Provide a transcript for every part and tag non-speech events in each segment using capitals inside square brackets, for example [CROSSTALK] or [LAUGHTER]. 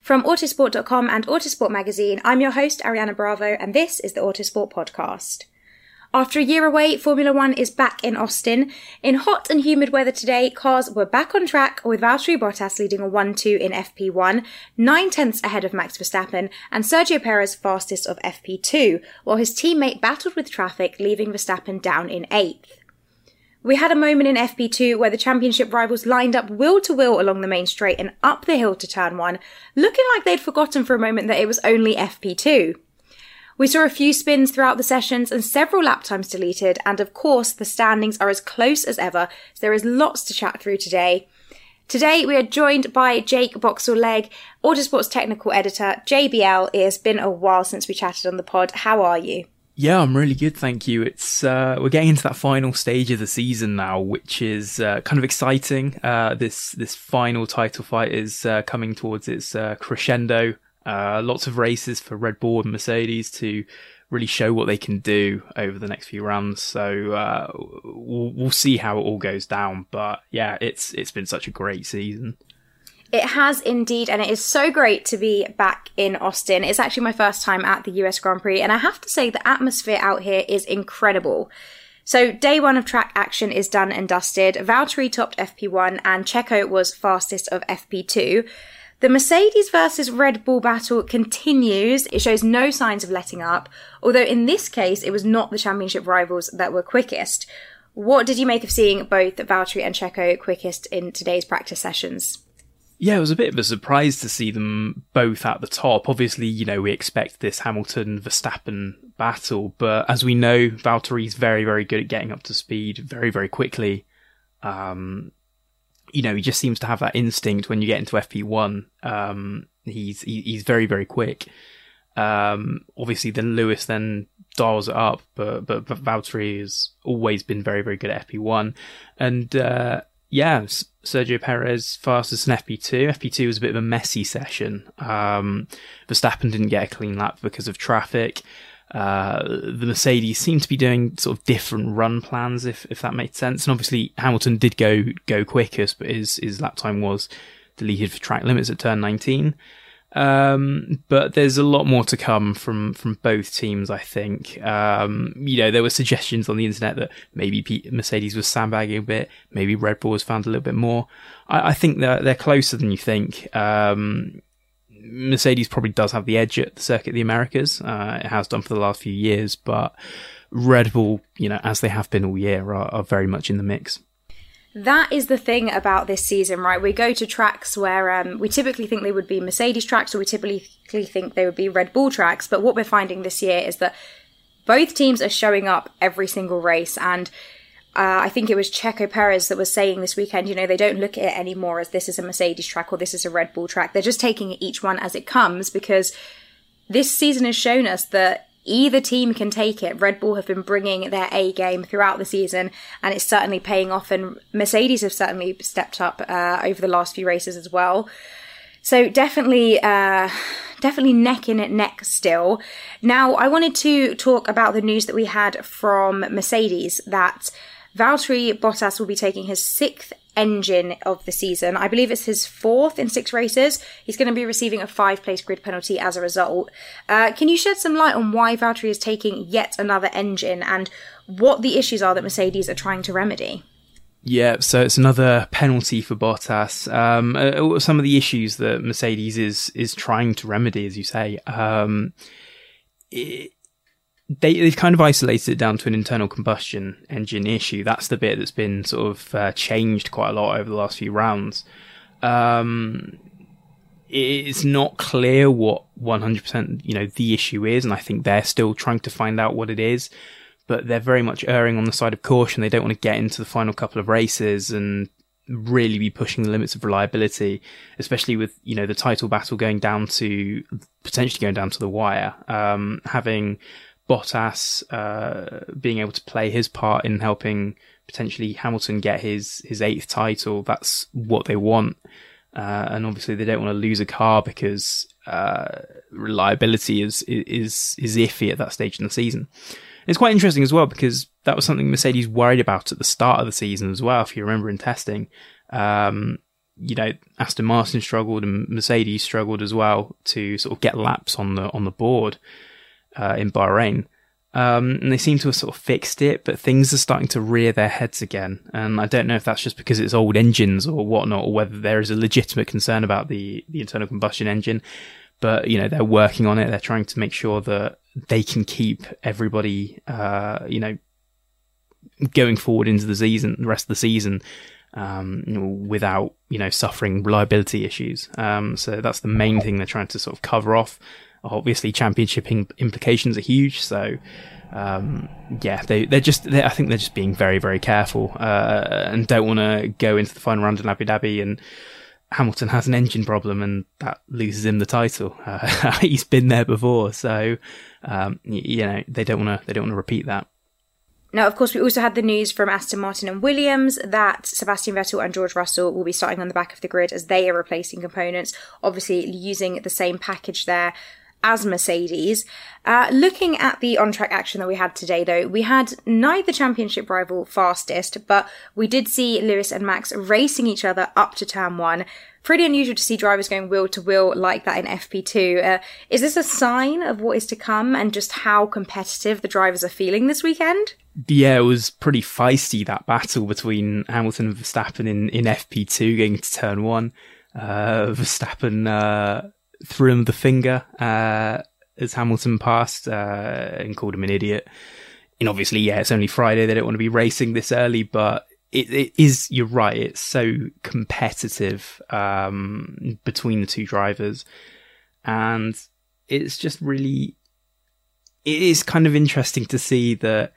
From Autosport.com and Autosport Magazine, I'm your host, Ariana Bravo, and this is the Autosport Podcast. After a year away, Formula One is back in Austin. In hot and humid weather today, cars were back on track with Valtteri Bottas leading a 1-2 in FP1, nine tenths ahead of Max Verstappen, and Sergio Perez fastest of FP2, while his teammate battled with traffic, leaving Verstappen down in eighth. We had a moment in FP2 where the championship rivals lined up wheel to wheel along the main straight and up the hill to turn one, looking like they'd forgotten for a moment that it was only FP2. We saw a few spins throughout the sessions and several lap times deleted, and of course, the standings are as close as ever, so there is lots to chat through today. Today, we are joined by Jake Boxall-Legge, Autosport's technical editor. JBL, it has been a while since we chatted on the pod. How are you? Yeah, I'm really good, thank you. It's uh, we're getting into that final stage of the season now, which is uh, kind of exciting. Uh, this this final title fight is uh, coming towards its uh, crescendo. Uh, lots of races for Red Bull and Mercedes to really show what they can do over the next few rounds. So we'll, we'll see how it all goes down. But yeah, it's it's been such a great season. It has indeed, and it is so great to be back in Austin. It's actually my first time at the US Grand Prix, and I have to say the atmosphere out here is incredible. So, day one of track action is done and dusted. Valtteri topped FP1, and Checo was fastest of FP2. The Mercedes versus Red Bull battle continues. It shows no signs of letting up, although in this case, it was not the championship rivals that were quickest. What did you make of seeing both Valtteri and Checo quickest in today's practice sessions? Yeah, it was a bit of a surprise to see them both at the top. Obviously, you know, we expect this Hamilton Verstappen battle, but as we know, Valtteri's very, very good at getting up to speed very, very quickly. Um, you know, he just seems to have that instinct when you get into FP1. Um, he's, he, he's very, very quick. Um, obviously then Lewis then dials it up, but, but, but Valtteri has always been very, very good at FP1. And, uh, yeah, Sergio Perez fastest in FP2. FP2 was a bit of a messy session. Um, Verstappen didn't get a clean lap because of traffic. Uh, the Mercedes seemed to be doing sort of different run plans, if if that makes sense. And obviously Hamilton did go go quickest, but his his lap time was deleted for track limits at turn 19. Um, but there's a lot more to come from from both teams. I think. Um, you know, there were suggestions on the internet that maybe Mercedes was sandbagging a bit, maybe Red Bull has found a little bit more. I, I think they're they're closer than you think. Um, Mercedes probably does have the edge at the Circuit of the Americas. Uh, it has done for the last few years, but Red Bull, you know, as they have been all year, are, are very much in the mix. That is the thing about this season, right? We go to tracks where um, we typically think they would be Mercedes tracks, or we typically think they would be Red Bull tracks. But what we're finding this year is that both teams are showing up every single race, and uh, I think it was Checo Perez that was saying this weekend, you know, they don't look at it anymore as this is a Mercedes track or this is a Red Bull track. They're just taking each one as it comes because this season has shown us that either team can take it. Red Bull have been bringing their A game throughout the season, and it's certainly paying off. And Mercedes have certainly stepped up uh, over the last few races as well. So definitely, uh, definitely neck in neck still. Now, I wanted to talk about the news that we had from Mercedes that Valtteri Bottas will be taking his sixth engine of the season. I believe it's his fourth in six races. He's going to be receiving a five place grid penalty as a result. Uh, can you shed some light on why Valtteri is taking yet another engine and what the issues are that Mercedes are trying to remedy? Yeah, so it's another penalty for Bottas. Um, uh, some of the issues that Mercedes is is trying to remedy, as you say, um, it, they they've kind of isolated it down to an internal combustion engine issue. That's the bit that's been sort of uh, changed quite a lot over the last few rounds. Um, it's not clear what 100% you know the issue is, and I think they're still trying to find out what it is. But they're very much erring on the side of caution. They don't want to get into the final couple of races and really be pushing the limits of reliability, especially with you know the title battle going down to potentially going down to the wire. Um, having Bottas uh, being able to play his part in helping potentially Hamilton get his his eighth title. That's what they want, uh, and obviously they don't want to lose a car because uh, reliability is is is iffy at that stage in the season. It's quite interesting as well because that was something Mercedes worried about at the start of the season as well. If you remember in testing, um, you know Aston Martin struggled and Mercedes struggled as well to sort of get laps on the on the board uh, in Bahrain. Um, and they seem to have sort of fixed it, but things are starting to rear their heads again. And I don't know if that's just because it's old engines or whatnot, or whether there is a legitimate concern about the, the internal combustion engine. But, you know, they're working on it. They're trying to make sure that they can keep everybody, uh, you know, going forward into the season, the rest of the season, um, without, you know, suffering reliability issues. Um, so that's the main thing they're trying to sort of cover off obviously championship implications are huge. So, um, yeah, they, they're just, they're, I think they're just being very, very careful, uh, and don't want to go into the final round in Abu Dhabi and Hamilton has an engine problem and that loses him the title. [LAUGHS] Uh, he's been there before. So, um, you know, they don't want to, they don't want to repeat that. Now, of course, we also had the news from Aston Martin and Williams that Sebastian Vettel and George Russell will be starting on the back of the grid as they are replacing components, obviously using the same package there as Mercedes. Uh, looking at the on track action that we had today, though, we had neither championship rival fastest, but we did see Lewis and Max racing each other up to turn one. Pretty unusual to see drivers going wheel to wheel like that in FP2. Uh, is this a sign of what is to come and just how competitive the drivers are feeling this weekend? Yeah, it was pretty feisty that battle between Hamilton and Verstappen in, in FP2 going to turn one. Uh, Verstappen uh, threw him the finger uh, as Hamilton passed uh, and called him an idiot. And obviously, yeah, it's only Friday. They don't want to be racing this early, but it, it is. You're right. It's so competitive um, between the two drivers, and it's just really. It is kind of interesting to see that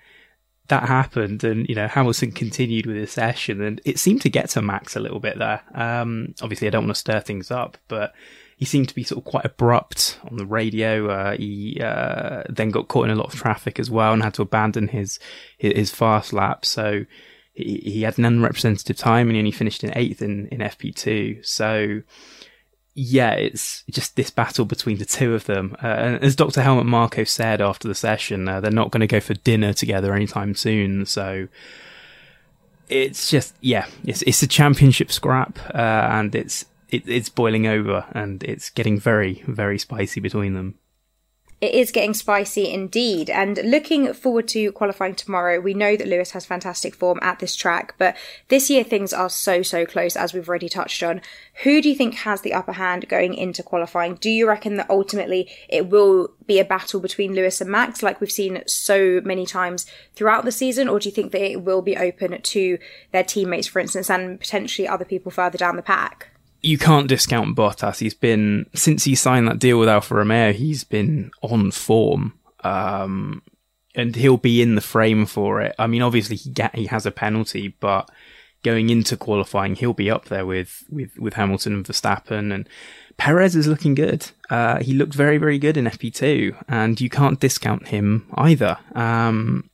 that happened and you know Hamilton continued with his session and it seemed to get to Max a little bit there. Um, obviously I don't want to stir things up, but he seemed to be sort of quite abrupt on the radio. Uh, he uh, then got caught in a lot of traffic as well and had to abandon his his fast lap. So he, he had an unrepresentative time and he only finished in eighth in, in FP2. So yeah, it's just this battle between the two of them. Uh, and as Dr. Helmut Marko said after the session, uh, they're not going to go for dinner together anytime soon. So it's just, yeah, it's, it's a championship scrap, uh, and it's, it, it's boiling over and it's getting very, very spicy between them. it is getting spicy indeed. And looking forward to qualifying tomorrow, we know that Lewis has fantastic form at this track, but this year things are so, so close, as we've already touched on. Who do you think has the upper hand going into qualifying? Do you reckon that ultimately it will be a battle between Lewis and Max, like we've seen so many times throughout the season, or do you think that it will be open to their teammates, for instance, and potentially other people further down the pack? You can't discount Bottas. He's been since he signed that deal with Alfa Romeo. He's been on form, um, and he'll be in the frame for it. I mean, obviously he get, he has a penalty, but going into qualifying, he'll be up there with with with Hamilton and Verstappen and. Perez is looking good. Uh, he looked very, very good in FP2, and you can't discount him either. Um,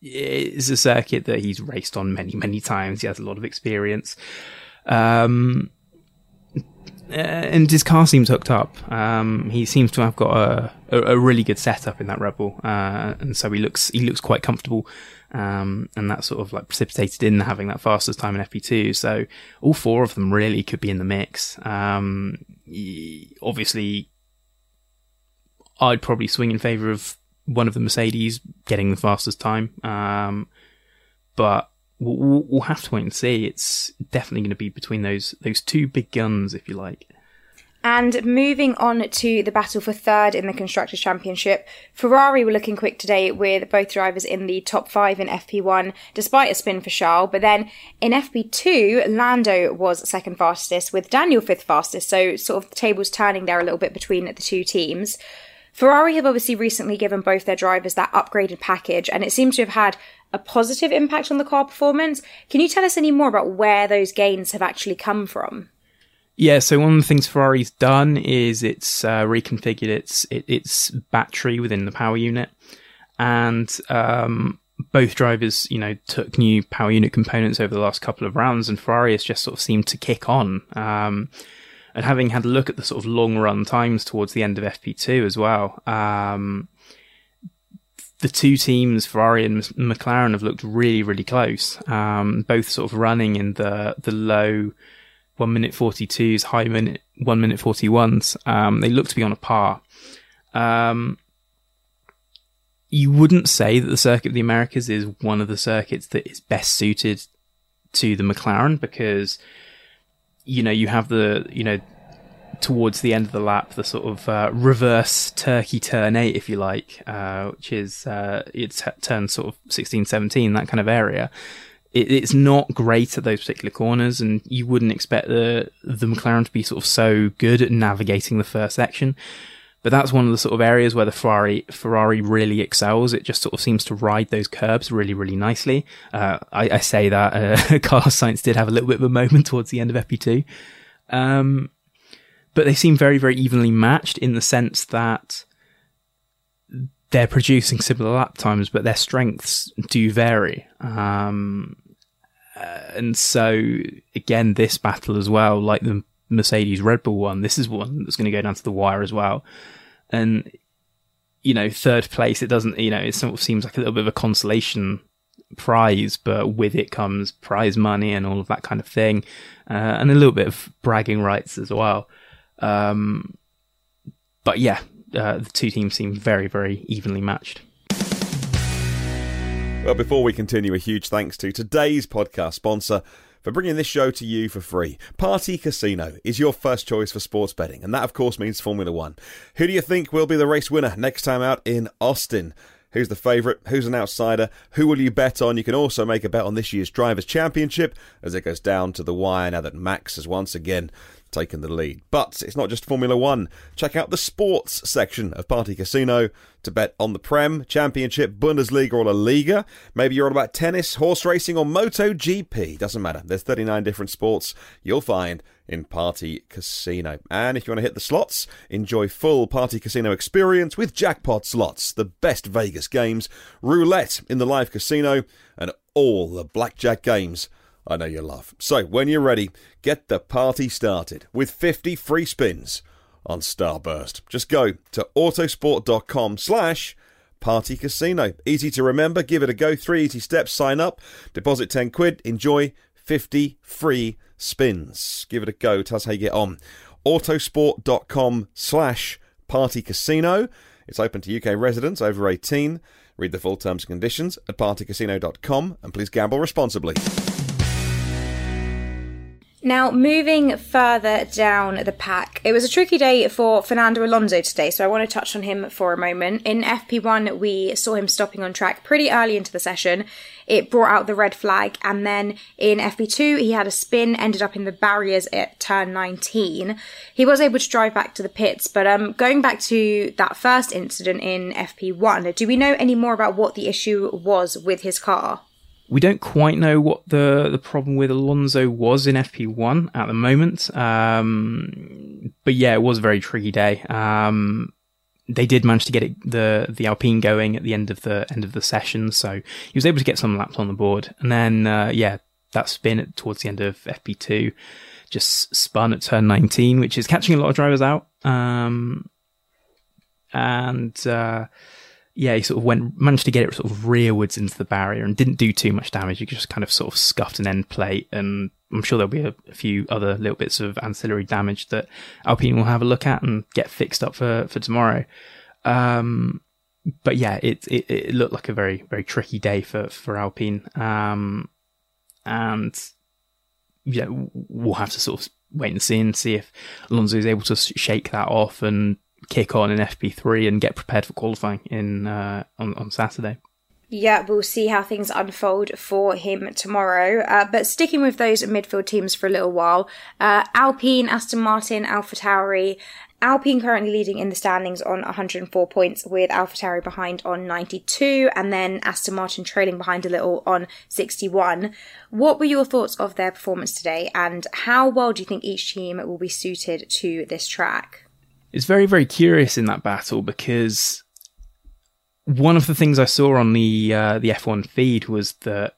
it's a circuit that he's raced on many, many times. He has a lot of experience. Um, and his car seems hooked up. Um, he seems to have got a, a, a, really good setup in that Red Bull, uh, and so he looks he looks quite comfortable. Um, and that sort of like precipitated in having that fastest time in FP2. So all four of them really could be in the mix. Um, obviously, I'd probably swing in favour of one of the Mercedes getting the fastest time. Um, but we'll, we'll have to wait and see. It's definitely going to be between those those two big guns, if you like. And moving on to the battle for third in the Constructors' Championship, Ferrari were looking quick today with both drivers in the top five in FP1, despite a spin for Charles. But then in FP2, Lando was second fastest, with Daniel fifth fastest. So sort of the tables turning there a little bit between the two teams. Ferrari have obviously recently given both their drivers that upgraded package, and it seems to have had a positive impact on the car performance. Can you tell us any more about where those gains have actually come from? Yeah, so one of the things Ferrari's done is it's uh, reconfigured its its battery within the power unit, and um, both drivers, you know, took new power unit components over the last couple of rounds, and Ferrari has just sort of seemed to kick on. Um, and having had a look at the sort of long run times towards the end of FP2 as well, um, the two teams, Ferrari and McLaren, have looked really, really close. Um, both sort of running in the the low one minute forty twos, high minute one minute forty ones. Um, they look to be on a par. Um, you wouldn't say that the Circuit of the Americas is one of the circuits that is best suited to the McLaren because you know you have the you know towards the end of the lap, the sort of uh, reverse Turkey turn eight, if you like, uh, which is uh, it's turn sort of 16, 17, that kind of area. It, it's not great at those particular corners, and you wouldn't expect the the McLaren to be sort of so good at navigating the first section. But that's one of the sort of areas where the Ferrari Ferrari really excels. It just sort of seems to ride those curbs really, really nicely. Uh, I, I, say that uh, [LAUGHS] Carlos Sainz did have a little bit of a moment towards the end of FP2. Um, but they seem very, very evenly matched in the sense that they're producing similar lap times, but their strengths do vary. Um, uh, and so, again, this battle as well, like the Mercedes Red Bull one, this is one that's going to go down to the wire as well. And, you know, third place, it doesn't, you know, it sort of seems like a little bit of a consolation prize, but with it comes prize money and all of that kind of thing, uh, and a little bit of bragging rights as well. Um, but yeah, uh, the two teams seem very, very evenly matched. Well, before we continue, a huge thanks to today's podcast sponsor for bringing this show to you for free. Party Casino is your first choice for sports betting, and that, of course, means Formula One. Who do you think will be the race winner next time out in Austin? Who's the favourite? Who's an outsider? Who will you bet on? You can also make a bet on this year's Drivers' Championship as it goes down to the wire now that Max has once again taken the lead. But it's not just Formula One. Check out the sports section of Party Casino to bet on the Prem, Championship, Bundesliga, or La Liga. Maybe you're all about tennis, horse racing, or MotoGP. Doesn't matter. There's 39 different sports you'll find in Party Casino. And if you want to hit the slots, enjoy full Party Casino experience with jackpot slots, the best Vegas games, roulette in the live casino, and all the blackjack games I know you love. So, when you're ready, get the party started with 50 free spins on Starburst. Just go to autosport.com slash party casino. Easy to remember, give it a go. Three easy steps, sign up, deposit 10 quid, enjoy 50 free spins. Give it a go, tell us how you get on. autosport.com slash party casino. It's open to UK residents over 18. Read the full terms and conditions at partycasino.com and please gamble responsibly. Now, moving further down the pack, it was a tricky day for Fernando Alonso today, so I want to touch on him for a moment. In FP1, we saw him stopping on track pretty early into the session. It brought out the red flag, and then in FP2, he had a spin, ended up in the barriers at turn 19. He was able to drive back to the pits, but um, going back to that first incident in FP1, do we know any more about what the issue was with his car? We don't quite know what the, the problem with Alonso was in FP1 at the moment. Um, but yeah, it was a very tricky day. Um, they did manage to get it, the the Alpine going at the end of the end of the session, so he was able to get some laps on the board. And then uh, yeah, that spin at, towards the end of FP2 just spun at turn 19, which is catching a lot of drivers out. Um, and uh, yeah, he sort of went managed to get it sort of rearwards into the barrier and didn't do too much damage. He just kind of sort of scuffed an end plate, and I'm sure there'll be a, a, few other little bits of ancillary damage that Alpine will have a look at and get fixed up for for tomorrow. Um, but yeah, it, it, it looked like a very very tricky day for for Alpine, um, and yeah, we'll have to sort of wait and see and see if Alonso is able to shake that off and kick on in FP3 and get prepared for qualifying in uh, on on Saturday. Yeah, we'll see how things unfold for him tomorrow. Uh, but sticking with those midfield teams for a little while, uh, Alpine, Aston Martin, AlphaTauri. Alpine currently leading in the standings on 104 points, with AlphaTauri behind on 92, and then Aston Martin trailing behind a little on 61. What were your thoughts of their performance today, and how well do you think each team will be suited to this track? It's very very curious in that battle because one of the things I saw on the uh, the F1 feed was that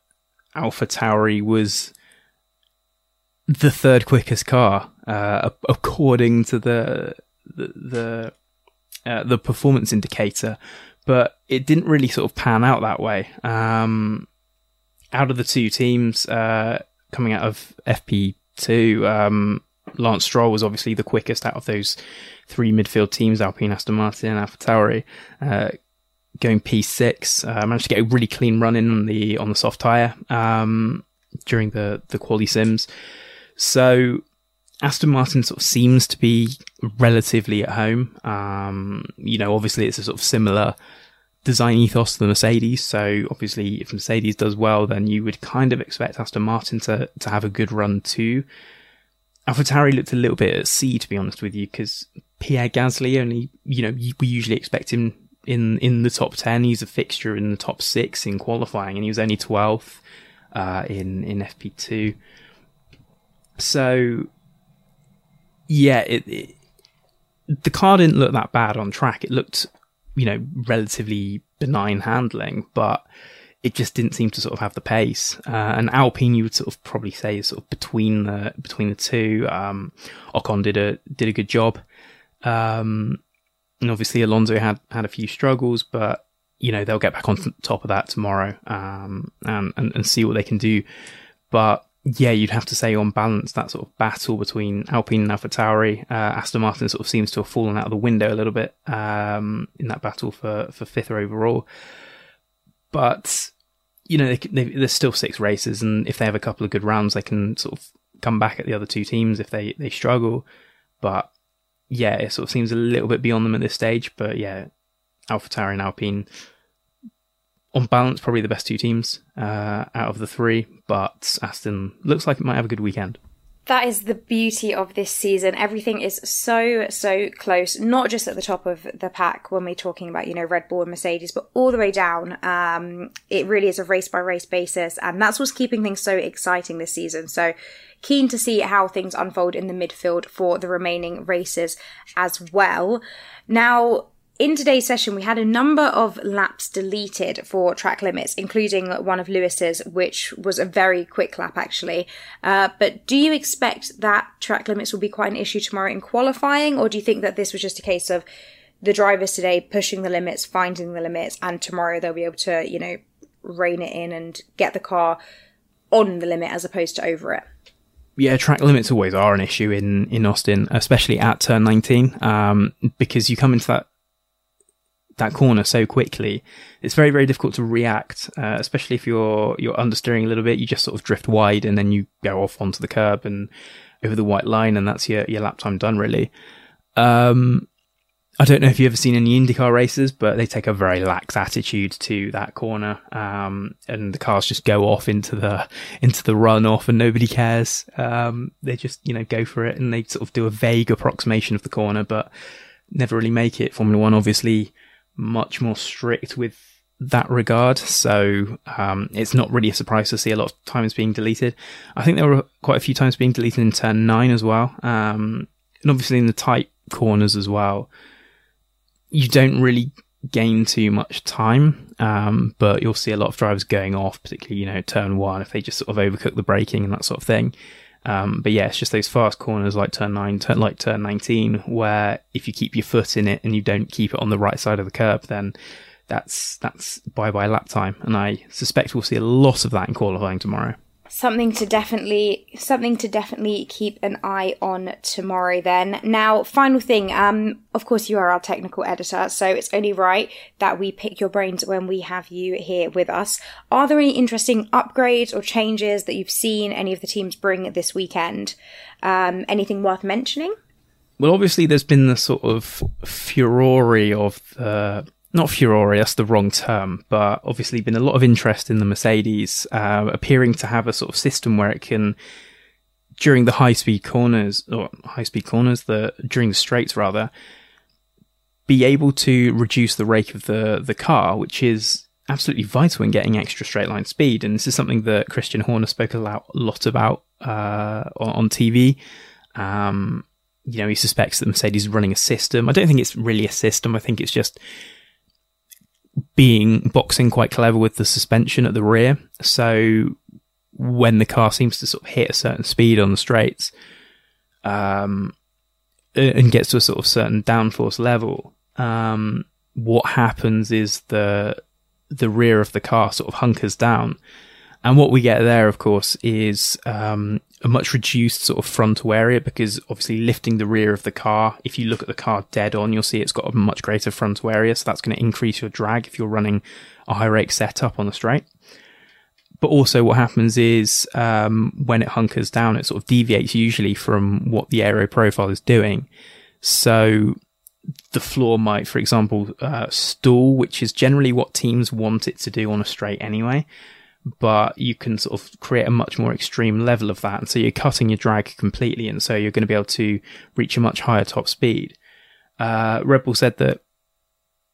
AlphaTauri was the third quickest car uh, according to the the the, uh, the, performance indicator, but it didn't really sort of pan out that way. Um, out of the two teams uh, coming out of FP2, um, Lance Stroll was obviously the quickest out of those three midfield teams, Alpine, Aston Martin, and AlphaTauri, uh, going P6. Uh, managed to get a really clean run in on the on the soft tire um, during the the quali sims. So Aston Martin sort of seems to be relatively at home. Um, you know, obviously it's a sort of similar design ethos to the Mercedes. So obviously, if Mercedes does well, then you would kind of expect Aston Martin to to have a good run too. AlphaTauri looked a little bit at sea, to be honest with you, because Pierre Gasly only, you know, we usually expect him in in the top ten. He's a fixture in the top six in qualifying, and he was only twelfth uh, in in FP two. So, yeah, it, it, the car didn't look that bad on track. It looked, you know, relatively benign handling, but it just didn't seem to sort of have the pace. Uh, and Alpine, you would sort of probably say, is sort of between the between the two. Um, Ocon did a did a good job, um, and obviously Alonso had had a few struggles, but you know they'll get back on top of that tomorrow um, and, and and see what they can do. But yeah, you'd have to say on balance that sort of battle between Alpine and AlphaTauri, uh, Aston Martin sort of seems to have fallen out of the window a little bit um, in that battle for for fifth overall. But you know, they, they, there's still six races, and if they have a couple of good rounds, they can sort of come back at the other two teams if they, they struggle. But yeah, it sort of seems a little bit beyond them at this stage. But yeah, AlphaTauri and Alpine, on balance, probably the best two teams uh, out of the three. But Aston looks like it might have a good weekend that is the beauty of this season. Everything is so, so close, not just at the top of the pack when we're talking about, you know, Red Bull and Mercedes, but all the way down. Um, it really is a race by race basis. And that's what's keeping things so exciting this season. So keen to see how things unfold in the midfield for the remaining races as well. Now, in today's session, we had a number of laps deleted for track limits, including one of Lewis's, which was a very quick lap actually. Uh, but do you expect that track limits will be quite an issue tomorrow in qualifying, or do you think that this was just a case of the drivers today pushing the limits, finding the limits, and tomorrow they'll be able to, you know, rein it in and get the car on the limit as opposed to over it? yeah, track limits always are an issue in, in Austin, especially at turn 19, um, because you come into that that corner so quickly. It's very, very difficult to react, uh, especially if you're you're understeering a little bit. You just sort of drift wide and then you go off onto the curb and over the white line, and that's your your lap time done really. Um, I don't know if you've ever seen any IndyCar races, but they take a very lax attitude to that corner, um, and the cars just go off into the into the runoff, and nobody cares. Um, they just you know go for it, and they sort of do a vague approximation of the corner, but never really make it. Formula One, obviously, much more strict with that regard, so um, it's not really a surprise to see a lot of times being deleted. I think there were quite a few times being deleted in turn nine as well, um, and obviously in the tight corners as well you don't really gain too much time, um, but you'll see a lot of drivers going off, particularly, you know, turn one, if they just sort of overcook the braking and that sort of thing. Um, but yeah, it's just those fast corners like turn nine, turn, like turn 19, where if you keep your foot in it and you don't keep it on the right side of the curb, then that's, that's bye bye lap time. And I suspect we'll see a lot of that in qualifying tomorrow something to definitely something to definitely keep an eye on tomorrow then. Now final thing um of course you are our technical editor so it's only right that we pick your brains when we have you here with us. Are there any interesting upgrades or changes that you've seen any of the teams bring this weekend? Um anything worth mentioning? Well obviously there's been the sort of furore of the not that's the wrong term, but obviously been a lot of interest in the Mercedes, uh, appearing to have a sort of system where it can, during the high speed corners, or high speed corners, the, during the straights rather, be able to reduce the rake of the, the car, which is absolutely vital in getting extra straight line speed. And this is something that Christian Horner spoke a lot about, uh, on, on TV. Um, you know, he suspects that Mercedes is running a system. I don't think it's really a system. I think it's just being boxing quite clever with the suspension at the rear. So when the car seems to sort of hit a certain speed on the straights, um, and gets to a sort of certain downforce level, um, what happens is the the rear of the car sort of hunkers down, and what we get there, of course, is um, a much reduced sort of frontal area because obviously lifting the rear of the car, if you look at the car dead on, you'll see it's got a much greater frontal area. So that's going to increase your drag if you're running a high rake setup on the straight. But also what happens is, um, when it hunkers down, it sort of deviates usually from what the aero profile is doing. So the floor might, for example, uh, stall, which is generally what teams want it to do on a straight anyway but you can sort of create a much more extreme level of that. And so you're cutting your drag completely. And so you're going to be able to reach a much higher top speed. Uh, Red Bull said that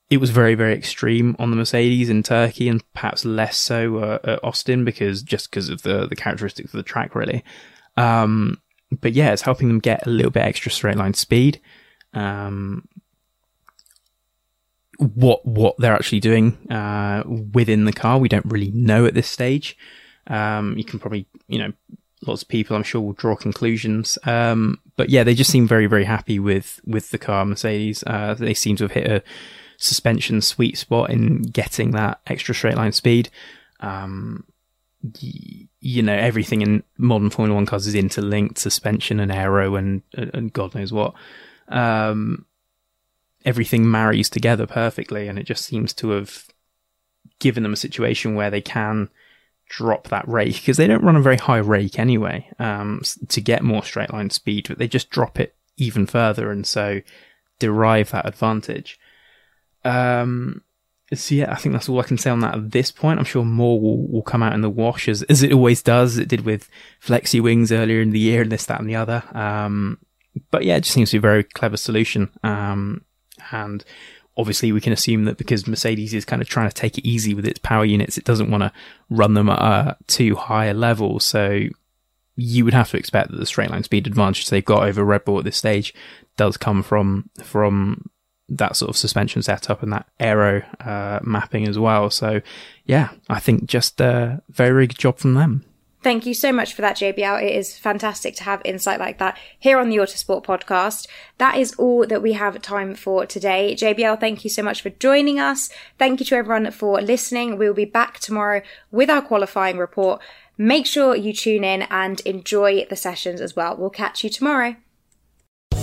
it was very, very extreme on the Mercedes in Turkey and perhaps less so uh, at Austin because just because of the, the characteristics of the track, really. Um, but yeah, it's helping them get a little bit extra straight line speed. Um, what what they're actually doing uh, within the car. We don't really know at this stage. Um, you can probably, you know, lots of people I'm sure will draw conclusions. Um, but yeah, they just seem very very happy with with the car Mercedes. Uh, they seem to have hit a suspension sweet spot in getting that extra straight line speed. Um, y- you know, everything in modern Formula One cars is interlinked, suspension and aero and and God knows what. Um, everything marries together perfectly, and it just seems to have given them a situation where they can drop that rake because they don't run a very high rake anyway um, to get more straight line speed, but they just drop it even further and so derive that advantage. Um, so yeah, I think that's all I can say on that at this point. I'm sure more will, will come out in the wash as, as it always does. It did with Flexi Wings earlier in the year and this, that and the other. Um, but yeah, it just seems to be a very clever solution. Um, and obviously we can assume that because Mercedes is kind of trying to take it easy with its power units, it doesn't want to run them at too high a level. So you would have to expect that the straight line speed advantage they've got over Red Bull at this stage does come from from that sort of suspension setup and that aero uh, mapping as well. So yeah, I think just a very good job from them. Thank you so much for that, JBL. It is fantastic to have insight like that here on the Autosport podcast. That is all that we have time for today. JBL, thank you so much for joining us. Thank you to everyone for listening. We will be back tomorrow with our qualifying report. Make sure you tune in and enjoy the sessions as well. We'll catch you tomorrow.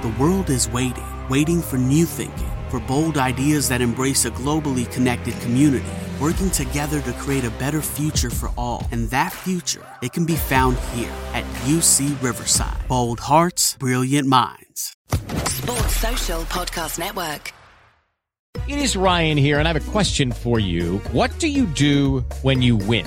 The world is waiting, waiting for new thinking, for bold ideas that embrace a globally connected community, working together to create a better future for all. And that future, it can be found here at UC Riverside. Bold hearts, brilliant minds. Sports Social Podcast Network. It is Ryan here, and I have a question for you. What do you do when you win?